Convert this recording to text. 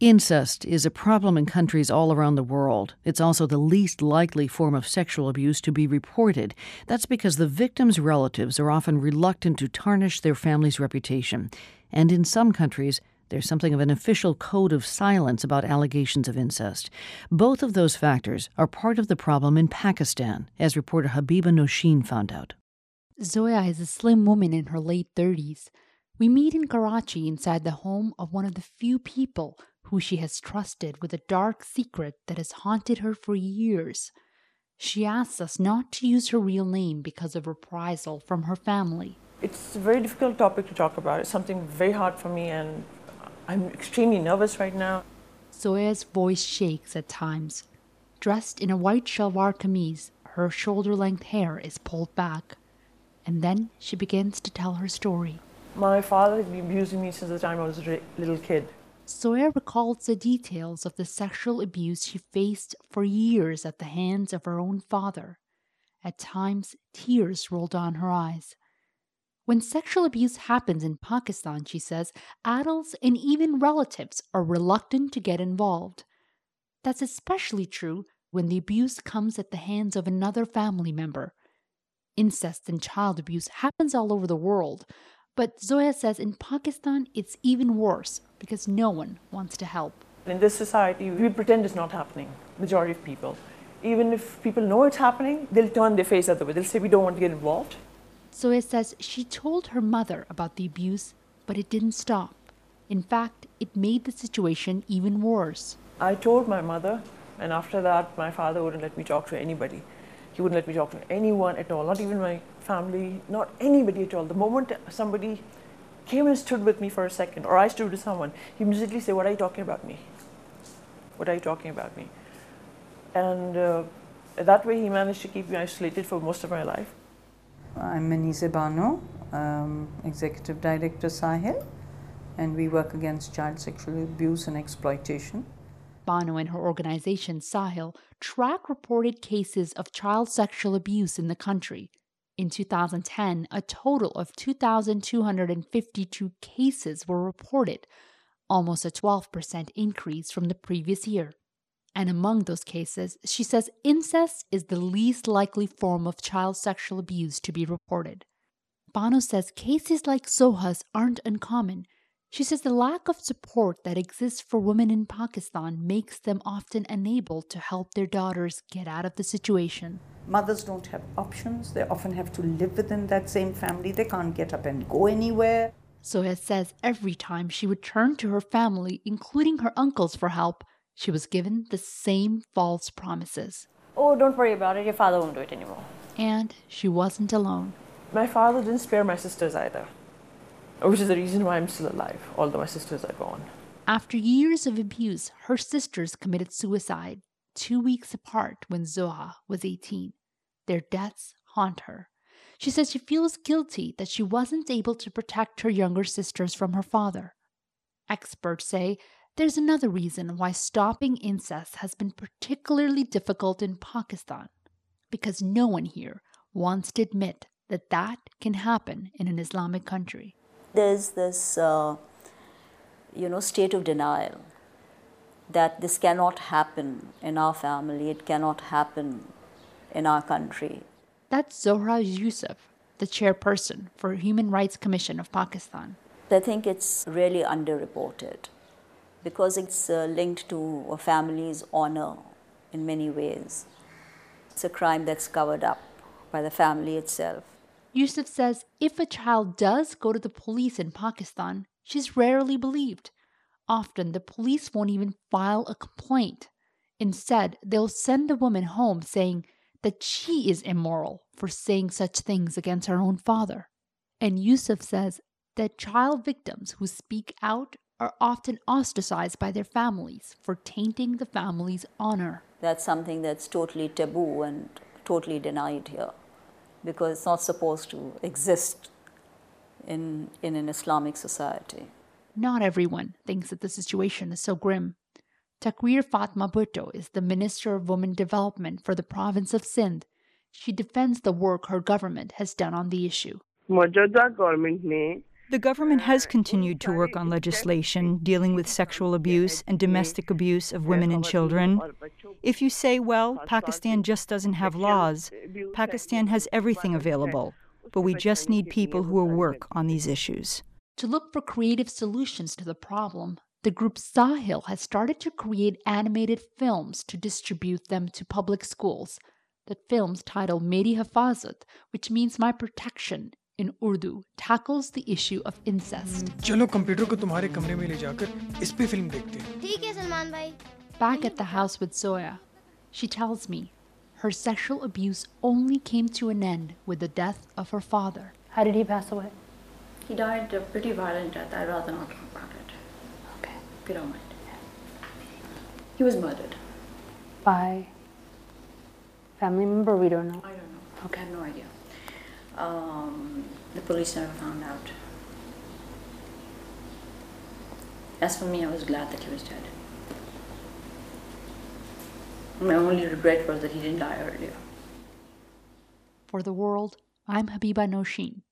Incest is a problem in countries all around the world. It's also the least likely form of sexual abuse to be reported. That's because the victim's relatives are often reluctant to tarnish their family's reputation. And in some countries, there's something of an official code of silence about allegations of incest. Both of those factors are part of the problem in Pakistan, as reporter Habiba Nosheen found out. Zoya is a slim woman in her late 30s. We meet in Karachi inside the home of one of the few people who she has trusted with a dark secret that has haunted her for years. She asks us not to use her real name because of reprisal from her family. It's a very difficult topic to talk about. It's something very hard for me, and I'm extremely nervous right now. Zoya's voice shakes at times. Dressed in a white shalwar kameez, her shoulder length hair is pulled back. And then she begins to tell her story. My father has been abusing me since the time I was a little kid. Zoya recalls the details of the sexual abuse she faced for years at the hands of her own father. At times, tears rolled down her eyes. When sexual abuse happens in Pakistan, she says, adults and even relatives are reluctant to get involved. That's especially true when the abuse comes at the hands of another family member. Incest and child abuse happens all over the world, but Zoya says in Pakistan it's even worse because no one wants to help. In this society, we pretend it's not happening, majority of people. Even if people know it's happening, they'll turn their face other way. They'll say, we don't want to get involved. Zoya says she told her mother about the abuse, but it didn't stop. In fact, it made the situation even worse. I told my mother, and after that, my father wouldn't let me talk to anybody. He wouldn't let me talk to anyone at all, not even my family, not anybody at all. The moment somebody came and stood with me for a second, or I stood with someone, he immediately said, What are you talking about me? What are you talking about me? And uh, that way, he managed to keep me isolated for most of my life. I'm Manizeh Bano, um, Executive Director Sahil, and we work against child sexual abuse and exploitation. Bano and her organization, Sahil, track reported cases of child sexual abuse in the country. In 2010, a total of 2,252 cases were reported, almost a 12% increase from the previous year. And among those cases, she says incest is the least likely form of child sexual abuse to be reported. Bano says cases like Zoha's aren't uncommon. She says the lack of support that exists for women in Pakistan makes them often unable to help their daughters get out of the situation. Mothers don't have options. They often have to live within that same family. They can't get up and go anywhere. Zoya says every time she would turn to her family, including her uncles, for help, she was given the same false promises. Oh, don't worry about it. Your father won't do it anymore. And she wasn't alone. My father didn't spare my sisters either, which is the reason why I'm still alive, although my sisters are gone. After years of abuse, her sisters committed suicide two weeks apart when Zoha was 18. Their deaths haunt her. She says she feels guilty that she wasn't able to protect her younger sisters from her father. Experts say there's another reason why stopping incest has been particularly difficult in Pakistan because no one here wants to admit that that can happen in an Islamic country. There's this, uh, you know, state of denial that this cannot happen in our family, it cannot happen in our country. That's Zohra Yusuf, the chairperson for Human Rights Commission of Pakistan. I think it's really underreported because it's uh, linked to a family's honor in many ways. It's a crime that's covered up by the family itself. Yusuf says if a child does go to the police in Pakistan, she's rarely believed. Often the police won't even file a complaint. Instead, they'll send the woman home saying that she is immoral for saying such things against her own father. And Yusuf says that child victims who speak out are often ostracized by their families for tainting the family's honor. That's something that's totally taboo and totally denied here because it's not supposed to exist in, in an Islamic society. Not everyone thinks that the situation is so grim. Tauqeer Fatma Bhutto is the Minister of Women Development for the province of Sindh. She defends the work her government has done on the issue. The government has continued to work on legislation dealing with sexual abuse and domestic abuse of women and children. If you say, well, Pakistan just doesn't have laws, Pakistan has everything available, but we just need people who will work on these issues. To look for creative solutions to the problem, the group Sahil has started to create animated films to distribute them to public schools. The film's title, Meri Hifazat, which means My Protection in Urdu, tackles the issue of incest. चलो computer को तुम्हारे कमरे में ले जाकर इस पे film देखते हैं। ठीक है Salman. Back at the house with Zoya, she tells me her sexual abuse only came to an end with the death of her father. How did he pass away? He died a pretty violent death. I'd rather not talk about it. Okay. If you don't mind. He was murdered. By family member? We don't know. I don't know. Okay. I have no idea. Um, the police never found out. As for me, I was glad that he was dead. My only regret was that he didn't die earlier. For the world, I'm Habiba Nosheen.